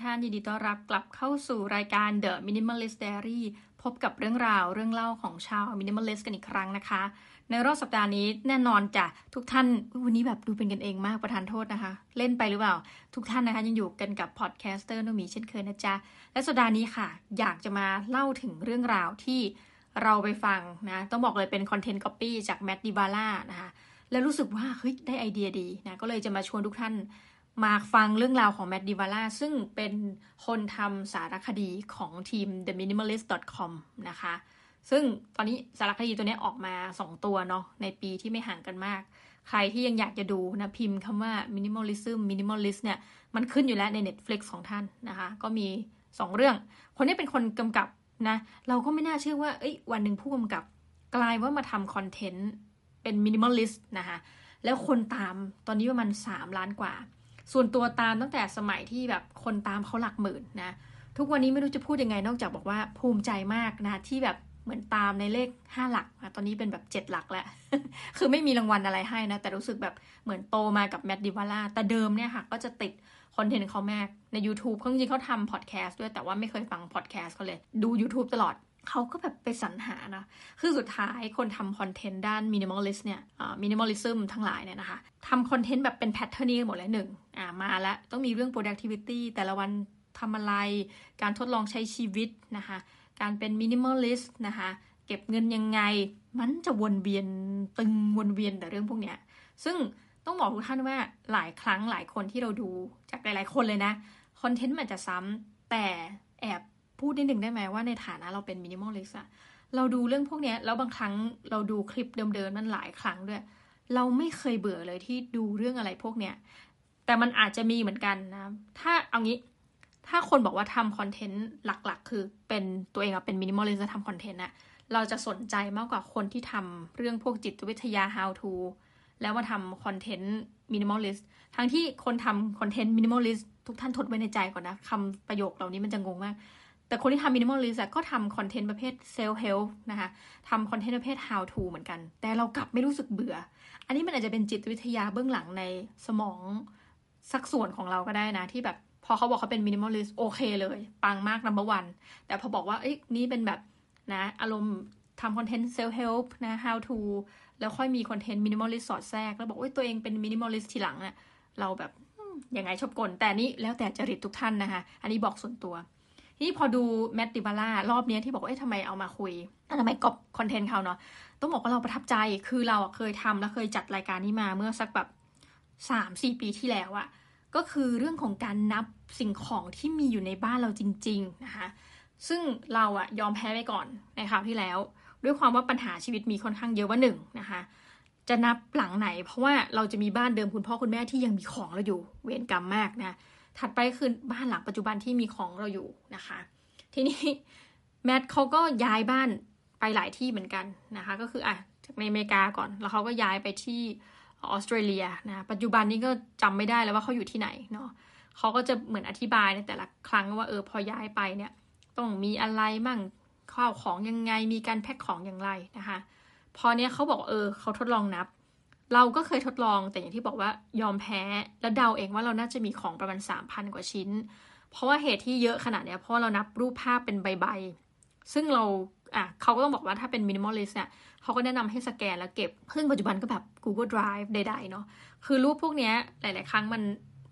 ท่านยินดีต้อนรับกลับเข้าสู่รายการ The Minimalist Diary พบกับเรื่องราวเรื่องเล่าของชาว Minimalist กันอีกครั้งนะคะ ในรอบสัปดาห์นี้แน่นอนจ้ะทุกท่านวันนี้แบบดูเป็นกันเองมากประทานโทษนะคะ เล่นไปหรือเปล่า ทุกท่านนะคะยังอยู่กันกับ podcaster โนมีเช่นเคยนะจ๊ะ และสัปดาห์นี้ค่ะ อยากจะมาเล่าถึงเรื่องราวที่เราไปฟังนะต้องบอกเลยเป็น content copy จาก Matt D'Avella นะคะแล้วรู้สึกว่าเฮ้ยได้ไอเดียดีนะก็เลยจะมาชวนทุกท่าน มาฟังเรื่องราวของแมดดิวาร่าซึ่งเป็นคนทำสารคดีของทีม the minimalist.com นะคะ ซึ่งตอนนี้สารคดีตัวนี้ออกมา 2 ตัวเนาะในปีที่ไม่ห่างกันมาก ใครที่ยังอยากจะดูนะพิมพ์คำว่า minimalism minimalist เนี่ย มันขึ้นอยู่แล้วใน Netflix ของท่านนะคะ ก็มี 2 เรื่อง คนนี้เป็นคนกำกับนะ เราก็ไม่น่าเชื่อว่า เอ้ย วันหนึ่งผู้กำกับกลายว่ามาทำคอนเทนต์เป็น minimalist นะคะ แล้วคนตามตอนนี้ประมาณ 3 ล้านกว่า ส่วนตัวตามตั้งแต่สมัยที่แบบคนตามเขาหลักหมื่นนะ ทุกวันนี้ไม่รู้จะพูดยังไงนอกจากบอกว่าภูมิใจมากนะที่แบบเหมือนตามในเลขห้าหลักตอนนี้เป็นแบบเจ็ดหลักแล้ว คือไม่มีรางวัลอะไรให้นะ แต่รู้สึกแบบเหมือนโตมากับแมดดิวาร่าแต่เดิมเนี่ยค่ะ ก็จะติดคอนเทนต์เขาแม่ใน YouTube เขาจริงเขาทำพอดแคสต์ด้วยแต่ว่าไม่เคยฟังพอดแคสต์เขาเลย ดู YouTube ตลอด เขาก็แบบไปสรรหานะ คือสุดท้ายคนทำ content ด้าน minimalist เนี่ย minimalism ทั้งหลายเนี่ยนะคะทำ content แบบเป็น pattern นี้หมดเลยหนึ่งอ่ามาแล้วต้องมีเรื่อง productivity แต่ละวันทำอะไร การทดลองใช้ชีวิตนะคะ การเป็น minimalist นะคะเก็บเงินยังไง มันจะวนเวียนตึงวนเวียนแต่เรื่องพวกเนี้ย ซึ่งต้องบอกทุกท่านว่าหลายครั้งหลายคนที่เราดูจากหลาย ๆ คนเลยนะcontent มันจะซ้ำแต่แอบ พูดนิดหนึ่งได้ไหมว่าในฐานะเราเป็น minimalist อะเราดูเรื่องพวกนี้แล้วบางครั้งเราดูคลิปเดิมๆมันหลายครั้งด้วย เราไม่เคยเบื่อเลยที่ดูเรื่องอะไรพวกเนี้ยแต่มันอาจจะมีเหมือนกันนะ ถ้าเอางี้ ถ้าคนบอกว่าทำ content หลักๆ คือเป็นตัวเองอะเป็น minimalist ทำ content อะเราจะสนใจมากกว่าคนที่ทำเรื่องพวกจิตวิทยา how to แล้วมาทำ content minimalist ทั้งที่คนทำ content minimalist ทุกท่านทดไว้ในใจก่อนนะคำประโยคเหล่านี้มันจะงงมาก แต่คนที่ทำ minimalist ก็ทำ content ประเภท self-help นะคะทำ content ประเภท how to เหมือนกัน แต่เรากลับไม่รู้สึกเบื่อ อันนี้มันอาจจะเป็นจิตวิทยาเบื้องหลังในสมองสักส่วนของเราก็ได้นะ ที่แบบพอเขาบอกเขาเป็น minimalist โอเคเลย ปังมาก number one แต่พอบอกว่าเอ้ยนี่เป็นแบบนะอารมณ์ทำ content self-help นะ how to แล้วค่อยมีคอนเทนต์ minimalist สอดแทรก แล้วบอกว่าตัวเองเป็น minimalist ทีหลังเนี่ยเราแบบยังไงชอบกลแต่นี้แล้วแต่จริตทุกท่านนะคะ อันนี้บอกส่วนตัว นี่พอดู Matt D'Avella รอบนี้ที่บอกว่าเอ๊ะทำไมเอามาคุยทำไมก๊อปคอนเทนต์เขาเนาะต้องบอกว่าเราประทับใจคือเราเคยทำและเคยจัดรายการนี้มาเมื่อสักแบบสามสี่ปีที่แล้วอะก็คือเรื่องของการนับสิ่งของที่มีอยู่ในบ้านเราจริง ๆ นะคะซึ่งเราอะยอมแพ้ไปก่อนในคราวที่แล้ว ด้วยความว่าปัญหาชีวิตมีค่อนข้างเยอะว่าหนึ่งนะคะจะนับหลังไหน เพราะว่าเราจะมีบ้านเดิมคุณพ่อคุณแม่ที่ยังมีของเราอยู่เวรกรรมมากนะ ถัดไปคือบ้านหลังปัจจุบันที่มีของเราอยู่นะคะ ทีนี้แมทเขาก็ย้ายบ้านไปหลายที่เหมือนกันนะคะ ก็คืออะจากในอเมริกาก่อน แล้วเขาก็ย้ายไปที่ออสเตรเลียนะปัจจุบันนี้ก็จำไม่ได้แล้วว่าเขาอยู่ที่ไหนเนาะเขาก็จะเหมือนอธิบายในแต่ละครั้งว่าเออพอย้ายไปเนี่ย ต้องมีอะไรมั่งข้าวของยังไงมีการแพ็คของอย่างไรนะคะ พอเนี้ยเขาบอกเออเขาทดลองนับ เราก็เคยทดลองแต่อย่างที่บอกว่ายอมแพ้แล้วเดาเองว่าเราน่าจะมีของประมาณสามพันกว่าชิ้น เพราะว่าเหตุที่เยอะขนาดเนี้ยเพราะเรานับรูปภาพเป็นใบๆ ซึ่งเราอะเขาก็ต้องบอกว่าถ้าเป็น minimalist เนี่ยเขาก็แนะนำให้สแกนแล้วเก็บ ซึ่งปัจจุบันก็แบบ Google Drive ใดๆเนาะคือรูปพวกเนี้ยหลาย ๆ ครั้งมัน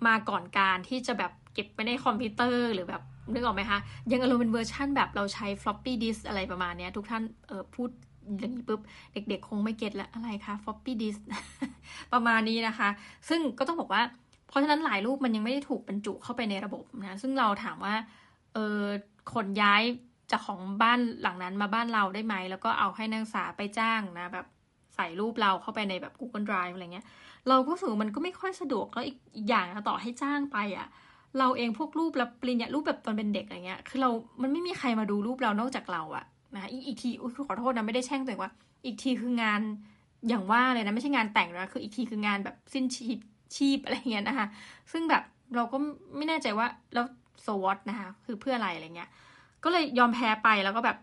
มาก่อนการที่จะแบบเก็บไปในคอมพิวเตอร์หรือแบบนึกออกไหมคะ ยังอารมณ์เป็นเวอร์ชั่นแบบเราใช้ floppy disk อะไรประมาณนี้ทุกท่านเออพูด อย่างนี้ปุ๊บเด็กๆ คงไม่ get ละอะไรคะ floppy disk ประมาณนี้นะคะ ซึ่งก็ต้องบอกว่า เพราะฉะนั้นหลายรูปมันยังไม่ได้ถูกบรรจุเข้าไปในระบบนะซึ่งเราถามว่าเออขนย้ายจากของบ้านหลังนั้นมาบ้านเราได้ไหม แล้วก็เอาให้นักศึกษาไปจ้างนะแบบใส่รูปเราเข้าไปในแบบ Google Drive อะไรเงี้ย เราก็รู้สึกมันก็ไม่ค่อยสะดวกแล้วอีกอย่างต่อให้จ้างไปอะ่ะ เราเองพวกรูปรับปริญญารูปแบบตอนเป็นเด็กอะไรเงี้ย คือเรา มันไม่มีใครมาดูรูปเรานอกจากเราอะ นะอีกอีกทีขอโทษนะไม่ได้แช่งตัวเองว่า อีกทีคืองานอย่างว่าเลยนะไม่ใช่งานแต่งนะคืออีกทีคืองานแบบสิ้นชีพชีพอะไรเงี้ยนะคะ ซึ่งแบบเราก็ไม่แน่ใจว่าแล้วโซวอตนะคะ คือเพื่ออะไรอะไรเงี้ย ก็เลยยอมแพ้ไปแล้วก็แบบ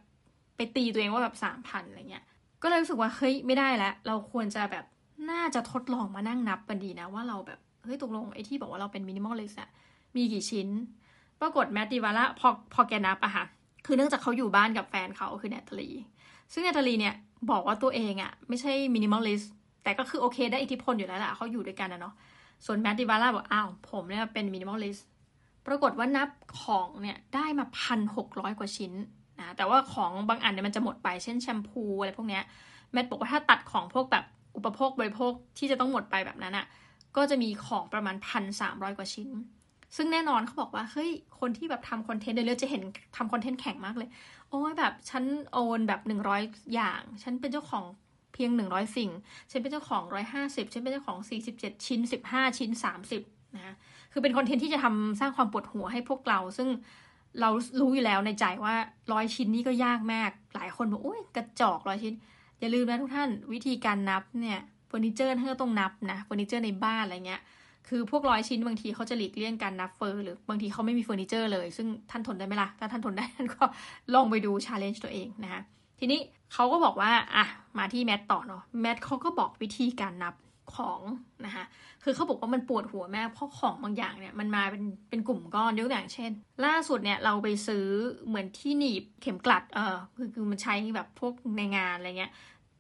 ไปตีตัวเองว่าแบบสามพันอะไรเงี้ย ก็เลยรู้สึกว่าเฮ้ยไม่ได้แล้วเราควรจะแบบน่าจะทดลองมานั่งนับกันดีนะ ว่าเราแบบเฮ้ยตกลงไอ้ที่บอกว่าเราเป็น minimalist อะมีกี่ชิ้น ปรากฏ Matt D'Avella พอพอแกนับอะค่ะ คือเนื่องจากเขาอยู่บ้านกับแฟนเขาคือ Natalie ซึ่ง Natalie เนี่ยบอกว่าตัวเองอะไม่ใช่ minimalist แต่ก็คือโอเคได้อิทธิพลอยู่แล้วแหละเขาอยู่ด้วยกันนะเนาะ ส่วน Matt D'Avella บอกอ้าวผมเนี่ยเป็น minimalistปรากฏว่านับของเนี่ยได้มาพันหกร้อยกว่าชิ้นนะแต่ว่าของบางอันเนี่ยมันจะหมดไปเช่นแชมพูอะไรพวกเนี้ยแมทบอกว่าถ้าตัดของพวกแบบอุปโภคบริโภคที่จะต้องหมดไปแบบนั้นอะ่ะก็จะมีของประมาณพันสามร้อยกว่าชิ้น ซึ่งแน่นอนเขาบอกว่าเฮ้ยคนที่แบบทำคอนเทนต์เดี๋ยวเราจะเห็นทำคอนเทนต์แข่งมากเลย โอ้ยแบบฉันโอนแบบหนึ่งร้อยอย่าง ฉันเป็นเจ้าของเพียงหนึ่งร้อยสิ่ง ฉันเป็นเจ้าของร้อยห้าสิบฉันเป็นเจ้าของสี่สิบเจ็ดชิ้นสิบห้าชิ้นสามสิบนะคือเป็นคอนเทนต์ที่จะทำสร้างความปวดหัวให้พวกเรา ซึ่งเรารู้อยู่แล้วในใจว่าร้อยชิ้นนี้ก็ยากมาก หลายคนบอกโอ้ยกระจอกร้อยชิ้น อย่าลืมนะทุกท่านวิธีการนับเนี่ยเฟอร์นิเจอร์ท่านต้องนับนะเฟอร์นิเจอร์ในบ้านอะไรเงี้ย คือพวกร้อยชิ้นบางทีเขาจะหลีกเลี่ยงการนับเฟอร์หรือบางทีเขาไม่มีเฟอร์นิเจอร์เลย ซึ่งท่านทนได้ไหมล่ะ ถ้าท่านทนได้ท่านก็ลองไปดู challenge ตัวเองนะคะทีนี้เขาก็บอกว่าอะมาที่แมทต่อเนาะแมทเขาก็บอกวิธีการนับของนะคะคือเขาบอกว่ามันปวดหัวแม่เพราะของบางอย่างเนี่ยมันมาเป็นเป็นกลุ่มก้อนยกตัวอย่างเช่น ล่าสุดเนี่ยเราไปซื้อเหมือนที่หนีบเข็มกลัดเออคือคือมันใช้แบบพวกในงานอะไรเงี้ย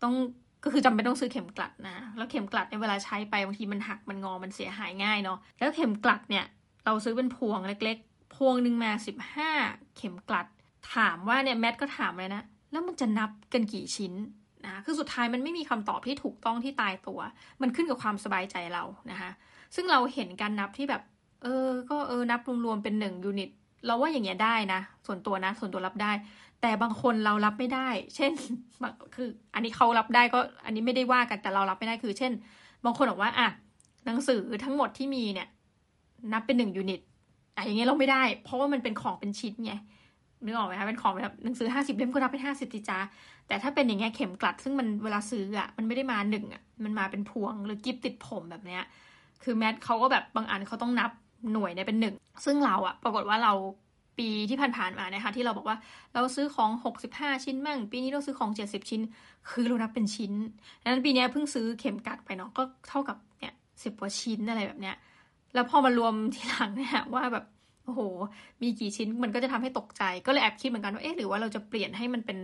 ต้อง ก็คือจำเป็นต้องซื้อเข็มกลัดนะแล้วเข็มกลัดในเวลาใช้ไปบางทีมันหักมันงอมันเสียหายง่ายเนาะแล้วเข็มกลัดเนี่ยเราซื้อเป็นพวงเล็ก ๆ พวงหนึ่งมาสิบห้าเข็มกลัด ถามว่าเนี่ยแมทก็ถามเลยนะแล้วมันจะนับกันกี่ชิ้นนะคือสุดท้ายมันไม่มีคำตอบที่ถูกต้องที่ตายตัว มันขึ้นกับความสบายใจเรานะคะซึ่งเราเห็นการนับที่แบบ เออ ก็เออนับรวมๆเป็นหนึ่ง unit เราว่าอย่างเงี้ยได้นะ ส่วนตัวนะ ส่วนตัวรับได้ แต่บางคนเรารับไม่ได้ เช่น คือ อันนี้เขารับได้ก็ อันนี้ไม่ได้ว่ากันแต่เรารับไม่ได้คือ เช่น บางคนบอกว่าอะหนังสือทั้งหมดที่มีเนี่ย นับเป็นหนึ่ง unit อะอย่างเงี้ยเราไม่ได้ เพราะว่ามันเป็นของเป็นชิ้นไงนึกออกไหมคะเป็นของแบบหนังสือห้าสิบเล่มก็นับเป็นห้าสิบจีจ้าแต่ถ้าเป็นอย่างเงี้ยเข็มกลัด ซึ่งมันเวลาซื้ออะมันไม่ได้มาหนึ่งอะมันมาเป็นพวงหรือกิฟติดผมแบบเนี้ย คือแมทเขาก็แบบบางอันเขาต้องนับ หน่วยเนี่ยเป็นหนึ่งซึ่งเราอะปรากฏว่าเราปีที่ผ่านๆมานะคะที่เราบอกว่าเราซื้อของ 65 ชิ้นมั่ง ปีนี้เราซื้อของ 70 ชิ้น คือเรานับเป็นชิ้นดังนั้นปีนี้เพิ่งซื้อเข็มกัดไปเนาะก็เท่ากับเนี่ยสิบกว่าชิ้นอะไรแบบเนี้ยแล้วพอมารวมทีหลังเนี่ยว่าแบบโอ้โห มีกี่ชิ้นมันก็จะทำให้ตกใจก็เลยแอบคิดเหมือนกันว่าเอ๊ะหรือว่าเราจะเปลี่ยนให้มันเป็น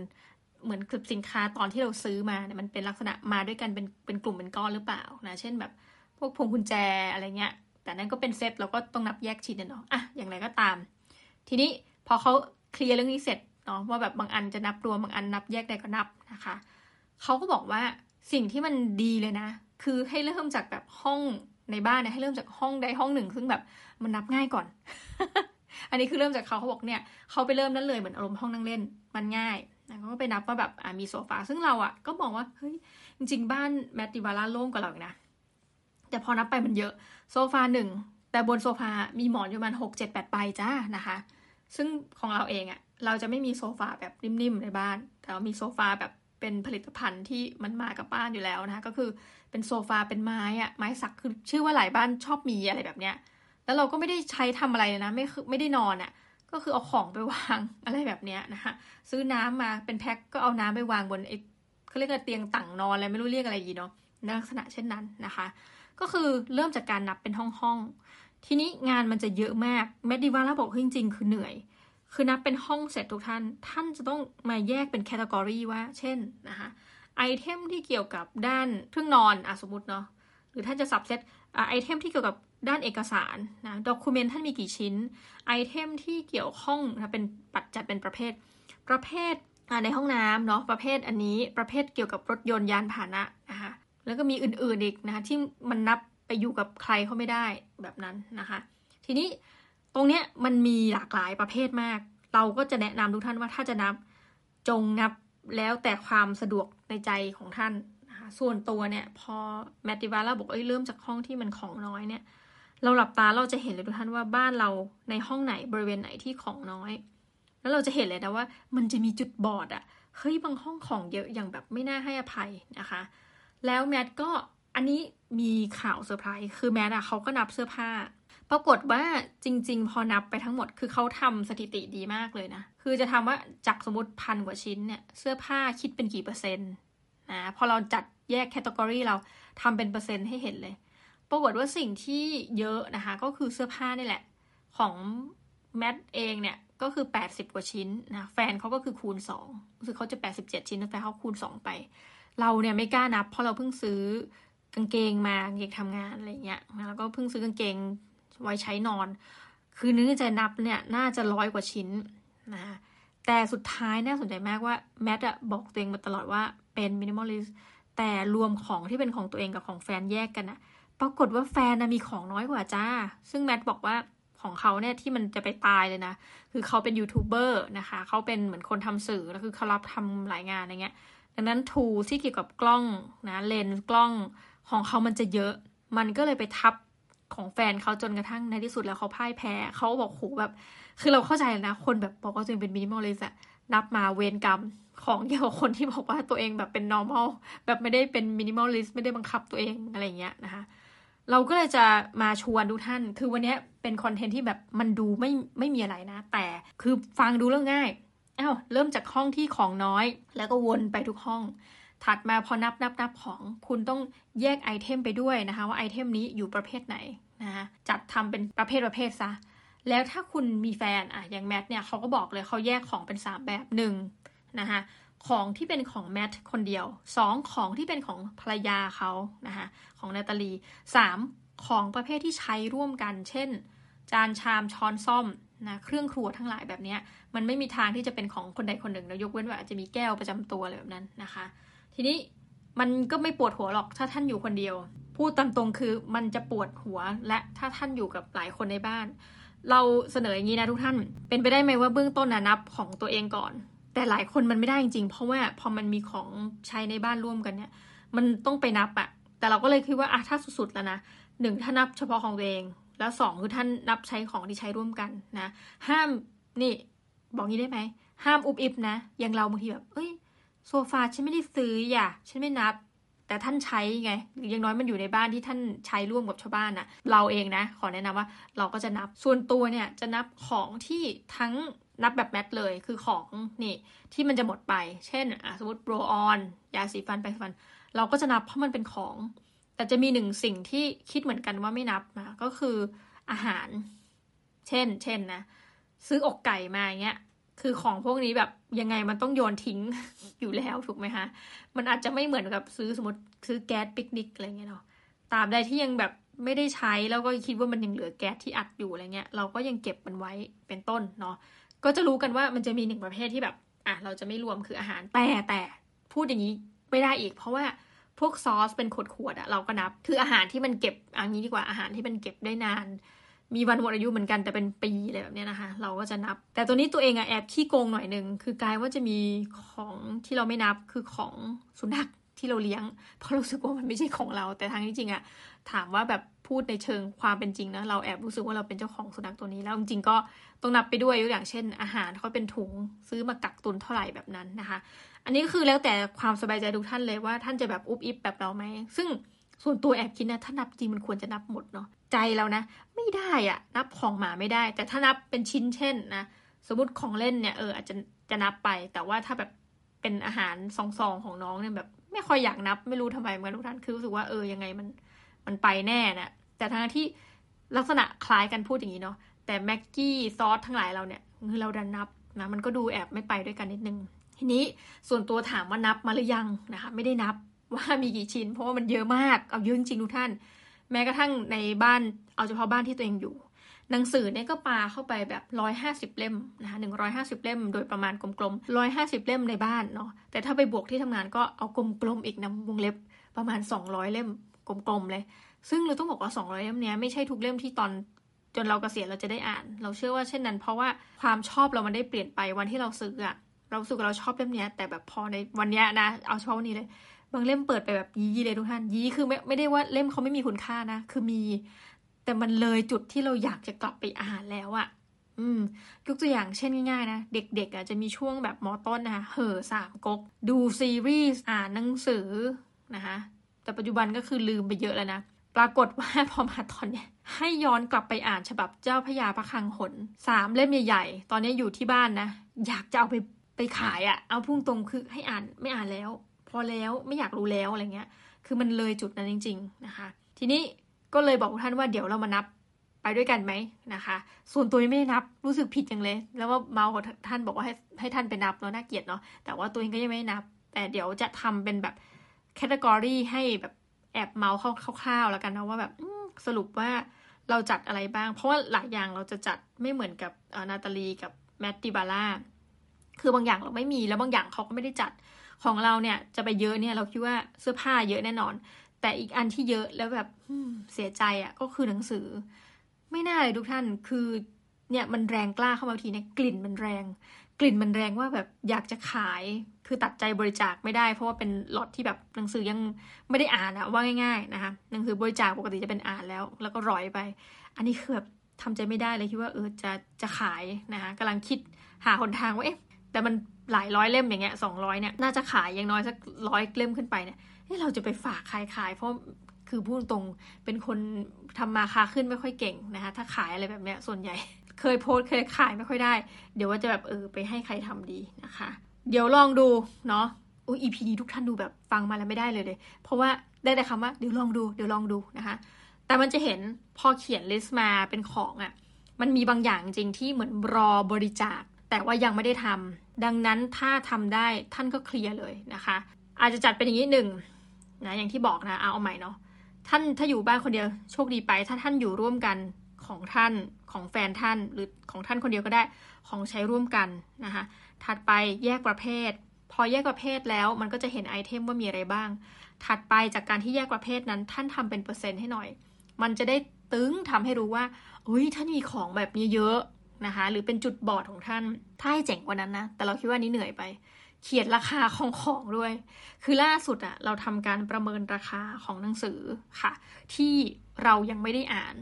เหมือนคือสินค้าตอนที่เราซื้อมาเนี่ยมันเป็นลักษณะมาด้วยกันเป็นเป็นกลุ่มเป็นก้อนหรือเปล่านะเช่นแบบพวกพวงกุญแจอะไรเงี้ย แต่นั่นก็เป็นเซตเราก็ต้องนับแยกชิ้นเนาะอะอย่างไรก็ตาม ทีนี้พอเขาเคลียร์เรื่องนี้เสร็จเนาะว่าแบบบางอันจะนับรวมบางอันนับแยกใดก็นับนะคะเขาก็บอกว่าสิ่งที่มันดีเลยนะ คือให้เริ่มจากแบบห้องในบ้านเนี่ยให้เริ่มจากห้องใดห้องหนึ่ง ซึ่งแบบมันนับง่ายก่อน อันนี้คือเริ่มจากเขาเขาบอกเนี่ยเขาไปเริ่มนั้นเลยเหมือนอารมณ์ห้องนั่งเล่นมันง่ายนะเขาก็ไปนับว่าแบบมีโซฟาซึ่งเราอะก็บอกว่าเฮ้ยจริงๆบ้านแมตติวาร่าโล่งกว่าเราอีกนะแต่พอนับไปมันเยอะ โซฟาหนึ่งแต่บนโซฟา มีหมอนอยู่ประมาณหกเจ็ดแปดใบจ้านะคะ ซึ่งของเราเองอะ่ะเราจะไม่มีโซฟาแบบนิ่มๆในบ้าน แต่เรามีโซฟาแบบเป็นผลิตภัณฑ์ที่มันมากับบ้านอยู่แล้วนะคะ ก็คือเป็นโซฟาเป็นไม้อะไม้สักคือชื่อว่าหลายบ้านชอบมีอะไรแบบเนี้ย แล้วเราก็ไม่ได้ใช้ทำอะไรนะ ไม่คือไม่ได้นอนอะ่ะก็คือเอาของไปวางอะไรแบบเนี้ยนะคะซื้อน้ำมาเป็นแพ็คก็เอาน้ำไปวางบนไอ้เขาเรียกว่าเตียงต่างนอนอะไรไม่รู้เรียกอะไรยีเนาะ ลักษณะเช่นนั้นนะคะ ก็คือเริ่มจากการนับเป็นห้องห้องทีนี้งานมันจะเยอะมากแมดดิวาร่าบอกจริงๆ คือเหนื่อย คือนับเป็นห้องเสร็จทุกท่าน ท่านจะต้องมาแยกเป็น category ว่า เช่นนะคะ item ที่เกี่ยวกับด้านเครื่องนอนอะสมมติเนาะหรือท่านจะ subset item ที่เกี่ยวกับด้านเอกสารนะ document ท่านมีกี่ชิ้น item ที่เกี่ยวข้องนะเป็นปัดจัดเป็นประเภท ประเภทในห้องน้ำเนาะประเภทอันนี้ประเภทเกี่ยวกับรถยนต์ยานพาหนะนะคะ แล้วก็มีอื่นๆอีกนะคะที่มันนับไปอยู่กับใครเขาไม่ได้แบบนั้นนะคะ ทีนี้ตรงเนี้ยมันมีหลากหลายประเภทมาก เราก็จะแนะนำทุกท่านว่าถ้าจะนับจงนับแล้วแต่ความสะดวกในใจของท่านนะคะส่วนตัวเนี่ยพอแมตติวาร่าบอกเอ้ยเริ่มจากห้องที่มันของน้อยเนี่ย เราหลับตาเราจะเห็นเลยทุกท่านว่าบ้านเราในห้องไหนบริเวณไหนที่ของน้อย แล้วเราจะเห็นเลยนะว่ามันจะมีจุดบอดอะ่ะเฮ้ยบางห้องของเยอะอย่างแบบไม่น่าให้อภัยนะคะ แล้วแมทก็อันนี้มีข่าวเซอร์ไพรส์คือแมทอะเขาก็นับเสื้อผ้า ปรากฏว่าจริง ๆ พอนับไปทั้งหมดคือเขาทำสถิติดีมากเลยนะ คือจะทำว่าจากสมมติพันกว่าชิ้นเนี่ย เสื้อผ้าคิดเป็นกี่เปอร์เซ็นต์นะพอเราจัดแยก category เราทำเป็นเปอร์เซ็นต์ให้เห็นเลย ปรากฏว่าสิ่งที่เยอะนะคะ ก็คือเสื้อผ้านี่แหละ ของแมทเองเนี่ยก็คือ 80 กว่าชิ้นนะแฟนเขาก็คือคูณ2คือเขาจะ 87 ชิ้นแต่แฟนเขาคูณ 2 ไป เราเนี่ยไม่กล้านับ เพราะเราเพิ่งซื้อกางเกงมากางเกงทำงานอะไรเงี้ยแล้วก็เพิ่งซื้อกางเกงไว้ใช้นอน คือนึกใจนับเนี่ยน่าจะร้อยกว่าชิ้นนะแต่สุดท้ายน่าสนใจมากว่าแมทอะบอกตัวเองมาตลอดว่าเป็น minimalist แต่รวมของที่เป็นของตัวเองกับของแฟนแยกกันอะปรากฏว่าแฟนนะมีของน้อยกว่าจ้า ซึ่งแมทบอกว่าของเขาเนี่ยที่มันจะไปตายเลยนะ คือเขาเป็นยูทูบเบอร์นะคะ เขาเป็นเหมือนคนทำสื่อ แล้วคือเขารับทำหลายงานอะไรเงี้ย ดังนั้น tool ที่เกี่ยวกับกล้องนะเลนส์กล้องของเขามันจะเยอะ มันก็เลยไปทับของแฟนเขาจนกระทั่งในที่สุดแล้วเขาพ่ายแพ้ เขาบอกโหแบบ คือเราเข้าใจนะ คนแบบบอกว่าตัวเองเป็นมินิมอลเลยอะนับมาเวรกรรมของเยอะคนที่บอกว่าตัวเองแบบเป็น normal แบบไม่ได้เป็น minimalist ไม่ได้บังคับตัวเองอะไรเงี้ยนะคะ เราก็เลยจะมาชวนทุกท่าน คือวันนี้เป็นคอนเทนต์ที่แบบมันดูไม่ไม่มีอะไรนะ แต่คือฟังดูเรื่องง่าย อ้าวเริ่มจากห้องที่ของน้อย แล้วก็วนไปทุกห้อง ถัดมาพอนับนับนับของคุณต้องแยก item ไปด้วยนะคะ ว่า item นี้อยู่ประเภทไหนนะคะจัดทำเป็นประเภทประเภทซะแล้วถ้าคุณมีแฟนอะอย่างแมทเนี่ยเขาก็บอกเลยเขาแยกของเป็น 3 แบบหนึ่งนะคะของที่เป็นของแมทคนเดียว 2. ของที่เป็นของภรรยาเขานะคะของนาตาลี 3. ของประเภทที่ใช้ร่วมกัน เช่น จานชามช้อนซ่อม นะเครื่องครัวทั้งหลายแบบนี้มันไม่มีทางที่จะเป็นของคนใดคนหนึ่งนะยกเว้นว่าอาจจะมีแก้วประจำตัวอะไรแบบนั้นนะคะ ทีนี้มันก็ไม่ปวดหัวหรอกถ้าท่านอยู่คนเดียว พูดตามตรงคือมันจะปวดหัวและถ้าท่านอยู่กับหลายคนในบ้าน เราเสนออย่างนี้นะทุกท่าน เป็นไปได้ไหมว่าเบื้องต้นนะนับของตัวเองก่อน แต่หลายคนมันไม่ได้จริงๆ เพราะว่าพอมันมีของใช้ในบ้านร่วมกันเนี่ย มันต้องไปนับอะแต่เราก็เลยคิดว่าอะถ้าสุดๆแล้วนะหนึ่งถ้านับเฉพาะของตัวเอง แล้วสองคือท่านนับใช้ของที่ใช้ร่วมกันนะ ห้ามนี่บอกงี้ได้ไหม ห้ามอุบอิบนะ อย่างเราบางทีแบบ เอ้ย โซฟาฉันไม่ได้ซื้ออย่าฉันไม่นับ แต่ท่านใช้ไงอย่างน้อยมันอยู่ในบ้านที่ท่านใช้ร่วมกับชาวบ้านอะเราเองนะ ขอแนะนำว่าเราก็จะนับ ส่วนตัวเนี่ยจะนับของที่ทั้งนับแบบแมทเลย คือของนี่ที่มันจะหมดไป เช่นสมมติ roll-on ยาสีฟันแปรงสีฟัน เราก็จะนับเพราะมันเป็นของ แต่จะมีหนึ่งสิ่งที่คิดเหมือนกันว่าไม่นับนะก็คืออาหาร เช่น เช่นนะซื้ออกไก่มาเงี้ย คือของพวกนี้แบบยังไงมันต้องโยนทิ้งอยู่แล้วถูกไหมคะ มันอาจจะไม่เหมือนกับซื้อสมมติซื้อแก๊สปิกนิกอะไรเงี้ยเนาะตราบใดที่ยังแบบไม่ได้ใช้แล้วก็คิดว่ามันยังเหลือแก๊สที่อัดอยู่อะไรเงี้ย เราก็ยังเก็บมันไว้เป็นต้นเนาะก็จะรู้กันว่ามันจะมีหนึ่งประเภทที่แบบ อะเราจะไม่รวมคืออาหารแต่แต่พูดอย่างนี้ไม่ได้อีก เพราะว่า พวกซอสเป็นขวดขวดอะเราก็นับ คืออาหารที่มันเก็บอันนี้ดีกว่าอาหารที่มันเก็บได้นาน มีวันหมดอายุเหมือนกันแต่เป็นปีอะไรแบบนี้นะคะ เราก็จะนับ แต่ตัวนี้ตัวเองอะแอบขี้โกงหน่อยหนึ่งคือกลายว่าจะมีของที่เราไม่นับคือของสุนัข ที่เราเลี้ยง เพราะรู้สึกว่ามันไม่ใช่ของเรา แต่ทางที่จริงอะถามว่าแบบพูดในเชิงความเป็นจริงนะเราแอบรู้สึกว่าเราเป็นเจ้าของสุนัขตัวนี้แล้วจริงๆก็ต้องนับไปด้วยยกอย่างเช่น อาหารเขาเป็นถุงซื้อมากักตุนเท่าไหร่แบบนั้นนะคะ อันนี้ก็คือแล้วแต่ความสบายใจทุกท่านเลยว่าท่านจะแบบอุบอิบแบบเราไหมซึ่งส่วนตัวแอบคิดนะถ้านับจริงมันควรจะนับหมดเนาะใจเรานะ ไม่ได้อะนับของหมาไม่ได้ แต่ถ้านับเป็นชิ้นเช่นนะสมมติของเล่นเนี่ยเอออาจจะจะนับไป แต่ว่าถ้าแบบเป็นอาหารซองๆของน้องเนี่ยแบบ ไม่ค่อยอยากนับ ไม่รู้ทำไมเหมือนทุกท่านคือรู้สึกว่าเออยังไงมันมันไปแน่นะแต่ทั้งที่ลักษณะคล้ายกันพูดอย่างนี้เนาะแต่แม็กกี้ซอสทั้งหลายเราเนี่ยคือเราดันนับนะมันก็ดูแอบไม่ไปด้วยกันนิดนึง ทีนี้ส่วนตัวถามว่านับมาหรือยังนะคะไม่ได้นับว่ามีกี่ชิ้น เพราะว่ามันเยอะมากเอาเยอะจริงทุกท่าน แม้กระทั่งในบ้านเอาเฉพาะบ้านที่ตัวเองอยู่ หนังสือเนี่ยก็ปาเข้าไปแบบร้อยห้าสิบเล่มนะคะหนึ่งร้อยห้าสิบเล่ม โดยประมาณกลมๆร้อยห้าสิบเล่มในบ้านเนาะแต่ถ้าไปบวกที่ทำงานก็เอากลมๆอีกนะวงเล็บประมาณสองร้อยเล่มกลมๆเลย ซึ่งเราต้องบอกว่า 200 เล่มเนี้ยไม่ใช่ทุกเล่มที่ตอนจนเรากเกษียณเราจะได้อ่าน เราเชื่อว่าเช่นนั้น เพราะว่าความชอบเรามันได้เปลี่ยนไปวันที่เราซื้ออะเราสึกเราชอบเล่มเนี้ยแต่แบบพอในวันเนี้ยนะ เอาเฉพาะวันนี้เลย บางเล่มเปิดไปแบบยี้เลยทุกท่านยี้คือไม่ไม่ได้ว่าเล่มเขาไม่มีคุณค่านะ คือมี แต่มันเลยจุดที่เราอยากจะกลับไปอ่านแล้วอะอืมยกตัวอย่างเช่นง่ายๆนะเด็กๆอะจะมีช่วงแบบมอต้นนะคะเห่อสามก๊กดูซีรีส์อ่านหนังสือนะคะแต่ปัจจุบันก็คือลืมไปเยอะแล้วนะปรากฏว่าพอมาตอนเนี้ยให้ย้อนกลับไปอ่านฉบับเจ้าพญาพระคังหนสามเล่มใหญ่ๆ ตอนนี้อยู่ที่บ้านนะ อยากจะเอาไปไปขายอะ่ะ เอาพุ่งตรงคือให้อ่านไม่อ่านแล้ว พอแล้วไม่อยากรู้แล้วอะไรเงี้ย คือมันเลยจุดนั้นจริง ๆนะคะ ทีนี้ ก็เลยบอกท่านว่าเดี๋ยวเรามานับไปด้วยกันไหมนะคะ ส่วนตัวยังไม่ได้นับรู้สึกผิดจังเลย แล้วว่าเมาส์ของท่านบอกว่าให้ให้ท่านไปนับแล้วน่าเกลียดเนาะแต่ว่าตัวเองก็ยังไม่ได้นับ แต่เดี๋ยวจะทำเป็นแบบแคตตากรีให้แบบแอบเมาส์คร่าวๆแล้วกันนะว่าแบบสรุปว่าเราจัดอะไรบ้าง เพราะว่าหลายอย่างเราจะจัดไม่เหมือนกับนาตาลีกับแมตติบาร่าคือบางอย่างเราไม่มีแล้วบางอย่างเขาก็ไม่ได้จัดของเราเนี่ยจะไปเยอะเนี่ยเราคิดว่าเสื้อผ้าเยอะแน่นอน แต่อีกอันที่เยอะแล้วแบบเสียใจอะ่ะ ก็คือหนังสือ ไม่น่าเลยทุกท่านคือเนี่ยมันแรงกล้าเข้ามาทีเนี่ยกลิ่นมันแรง กลิ่นมันแรงว่าแบบอยากจะขาย คือตัดใจบริจาคไม่ได้ เพราะว่าเป็นล็อตที่แบบหนังสือยังไม่ได้อ่านอะว่าง่าย ๆ นะคะหนังสือบริจาคปกติจะเป็นอ่านแล้ว แล้วก็ร้อยไป อันนี้คือแบบทำใจไม่ได้เลยคิดว่าเออจะจะขายนะคะกำลังคิดหาหนทางว่าเอ๊ะแต่มันหลายร้อยเล่มอย่างเงี้ยสองร้อยเนี่ยน่าจะขายอย่างน้อยสักร้อยเล่มขึ้นไปเนี่ย เราจะไปฝากใครขาย เพราะคือพูดตรงเป็นคนทำมาค้าขึ้นไม่ค่อยเก่งนะคะถ้าขายอะไรแบบเนี้ยส่วนใหญ่ เคยโพสเคยขายไม่ค่อยได้ เดี๋ยวว่าจะแบบเออไปให้ใครทำดีนะคะ เดี๋ยวลองดูเนาะอุ้ย EP นี้ทุกท่านดูแบบฟังมาแล้วไม่ได้เลยเลย เพราะว่าได้แต่คำว่าเดี๋ยวลองดูเดี๋ยวลองดูนะคะ แต่มันจะเห็นพอเขียน list มาเป็นของอะ่ะมันมีบางอย่างจริงที่เหมือนรอบริจาค แต่ว่ายังไม่ได้ทำดังนั้นถ้าทำได้ท่านก็เคลียร์เลยนะคะ อาจจะจัดเป็นอย่างนี้หนึ่ง นะอย่างที่บอกนะเอาเอาใหม่เนาะท่านถ้าอยู่บ้านคนเดียวโชคดีไป ถ้าท่านอยู่ร่วมกันของท่านของแฟนท่านหรือของท่านคนเดียวก็ได้ของใช้ร่วมกันนะคะถัดไปแยกประเภท พอแยกประเภทแล้วมันก็จะเห็น item ว่ามีอะไรบ้าง ถัดไปจากการที่แยกประเภทนั้น ท่านทำเป็นเปอร์เซ็นต์ให้หน่อย มันจะได้ตึงทำให้รู้ว่าเฮ้ยท่านมีของแบบนี้เยอะนะคะหรือเป็นจุดบอดของท่าน ถ้าให้เจ๋งกว่านั้นนะ แต่เราคิดว่านี้เหนื่อยไป เขียนราคาของของด้วย คือล่าสุดอะเราทำการประเมินราคาของหนังสือค่ะ ที่เรายังไม่ได้อ่าน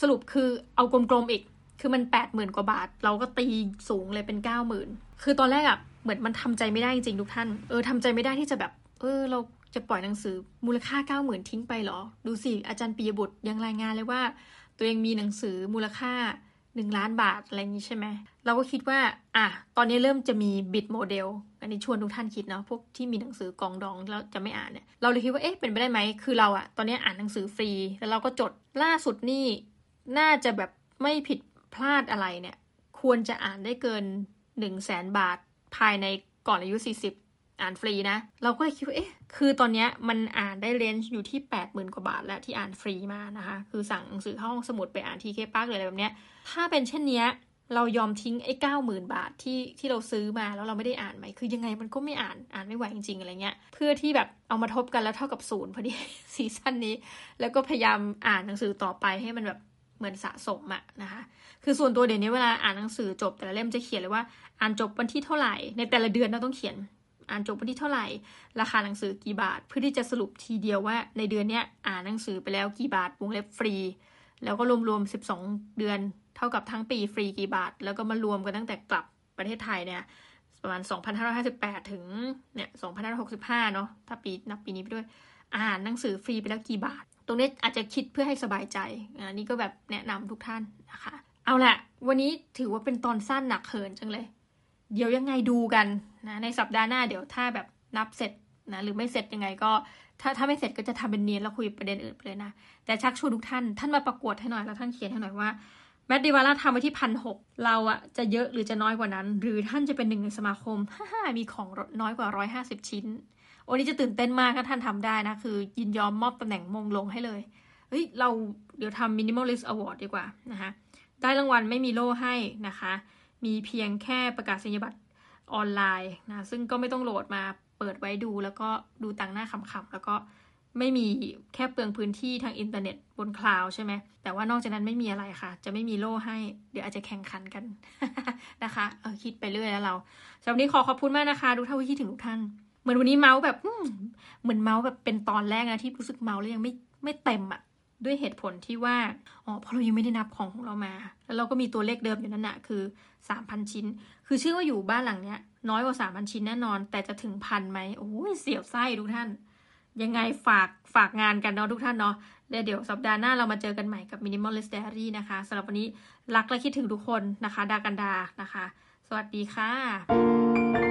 สรุปคือเอากลมๆอีก คือมันแปดหมื่นกว่าบาท เราก็ตีสูงเลยเป็นเก้าหมื่นคือตอนแรกอะเหมือนมันทำใจไม่ได้จริงๆทุกท่าน เออทำใจไม่ได้ที่จะแบบ เออ เราจะปล่อยหนังสือมูลค่าเก้าหมื่นทิ้งไปเหรอ ดูสิอาจารย์ปียบุตรยังรายงานเลยว่า ตัวเองมีหนังสือมูลค่า หนึ่งล้านบาท อะไรอย่างนี้ใช่ไหม เราก็คิดว่า อะ ตอนนี้เริ่มจะมีบิดโมเดล อันนี้ชวนทุกท่านคิดเนาะ พวกที่มีหนังสือกองดองแล้วจะไม่อ่านเนี่ย เราเลยคิดว่า เอ๊ะ เป็นไปได้ไหม คือเราอะตอนนี้อ่านหนังสือฟรี แล้วเราก็จด ล่าสุดนี่ น่าจะแบบไม่ผิดพลาดอะไรเนี่ย ควรจะอ่านได้เกินหนึ่งแสนบาทภายในก่อนอายุสี่สิบอ่านฟรีนะ เราก็เลยคิดว่า เอ๊ะ คือตอนนี้มันอ่านได้ range อยู่ที่8 0,000กว่าบาทแล้วที่อ่านฟรีมานะคะ คือสั่งหนังสือเข้าห้องสมุดไปอ่าน TK Park หรืออะไรแบบเนี้ยถ้าเป็นเช่นเนี้ย เรายอมทิ้งไอ้เก้าหมื่นบาทที่ที่เราซื้อมาแล้วเราไม่ได้อ่านไหมคือยังไงมันก็ไม่อ่านอ่านไม่ไหวจริงๆอะไรเงี้ย เพื่อที่แบบเอามาทบกันแล้วเท่ากับศูนย์พอดี season นี้ แล้วก็พยายามอ่านหนังสือต่อไปให้มันแบบเหมือนสะสมอะนะคะ คือส่วนตัวเดี๋ยวนี้เวลาอ่านหนังสือจบ แต่ละเล่มจะเขียนเลยว่าอ่านจบวันที่เท่าไหร่ ในแต่ละเดือนเราต้องเขียน อ่านจบวันที่เท่าไหร่ ราคาหนังสือกี่บาท เพื่อที่จะสรุปทีเดียวว่า ในเดือนเนี้ยอ่านหนังสือไปแล้วกี่บาทวงเล็บฟรี แล้วก็รวมๆ 12 เดือน เท่ากับทั้งปีฟรีกี่บาท แล้วก็มารวมกันตั้งแต่กลับประเทศไทยเนี่ยประมาณ 2,558 ถึงเนี่ย2,565 เนาะถ้าปีนับปีนี้ไปด้วย อ่านหนังสือฟรีไปแล้วกี่บาท ตรงนี้อาจจะคิดเพื่อให้สบายใจอันนี้ก็แบบแนะนำทุกท่านนะคะ เอาละวันนี้ถือว่าเป็นตอนสั้นหนักเขินจังเลย เดี๋ยวยังไงดูกันนะในสัปดาห์หน้าเดี๋ยวถ้าแบบนับเสร็จนะหรือไม่เสร็จยังไงก็ถ้าถ้าไม่เสร็จก็จะทำเป็นเนียนแล้วคุยประเด็นอื่นไปเลยนะ แต่ชักชวนทุกท่านท่านมาประกวดให้หน่อยแล้วท่านเขียนให้หน่อยว่า แมดดิวาร่าทำไว้ที่พันหกเราอะจะเยอะหรือจะน้อยกว่านั้น หรือท่านจะเป็นหนึ่งในสมาคมมีของน้อยกว่าร้อยห้าสิบชิ้นโอ้นี้จะตื่นเต้นมากถ้าท่านทำได้นะ คือยินยอมมอบตำแหน่งมงลงให้เลยเฮ้ยเราเดี๋ยวทำ minimalist award ดีกว่านะคะได้รางวัลไม่มีโล่ให้นะคะ มีเพียงแค่ประกาศนียบัตรออนไลน์นะซึ่งก็ไม่ต้องโหลดมาเปิดไว้ดูแล้วก็ดูตังหน้าขำๆแล้วก็ ไม่มีแค่เปลืองพื้นที่ทางอินเทอร์เน็ตบน cloud ใช่ไหม แต่ว่านอกจากนั้นไม่มีอะไรค่ะ จะไม่มีโล่ให้ เดี๋ยวอาจจะแข่งขันกันนะคะเออคิดไปเรื่อยแล้วเราสำหรับนี้ขอขอบคุณมากนะคะทุกท่านที่คิดถึงทุกท่าน เหมือนวันนี้เมาส์แบบเหมือนเมาส์แบบเป็นตอนแรกนะที่รู้สึกเมาส์แล้วยังไม่ไม่เต็มอะด้วยเหตุผลที่ว่า อ๋อ เพราะเรายังไม่ได้นับของของเรามา แล้วเราก็มีตัวเลขเดิมอยู่นั่นแหะคือ3,000ชิ้น คือเชื่อว่าอยู่บ้านหลังเนี้ย น้อยกว่า3,000ชิ้นแน่นอน แต่จะถึงพันไหม โอ้ยเสียวไส้ทุกท่าน ยังไงฝากฝากงานกันเนาะทุกท่านเนาะแล้วเดี๋ยวสัปดาห์หน้าเรามาเจอกันใหม่กับ Minimalist Diary นะคะสำหรับวันนี้รักและคิดถึงทุกคนนะคะ ดากันดานะคะ สวัสดีค่ะ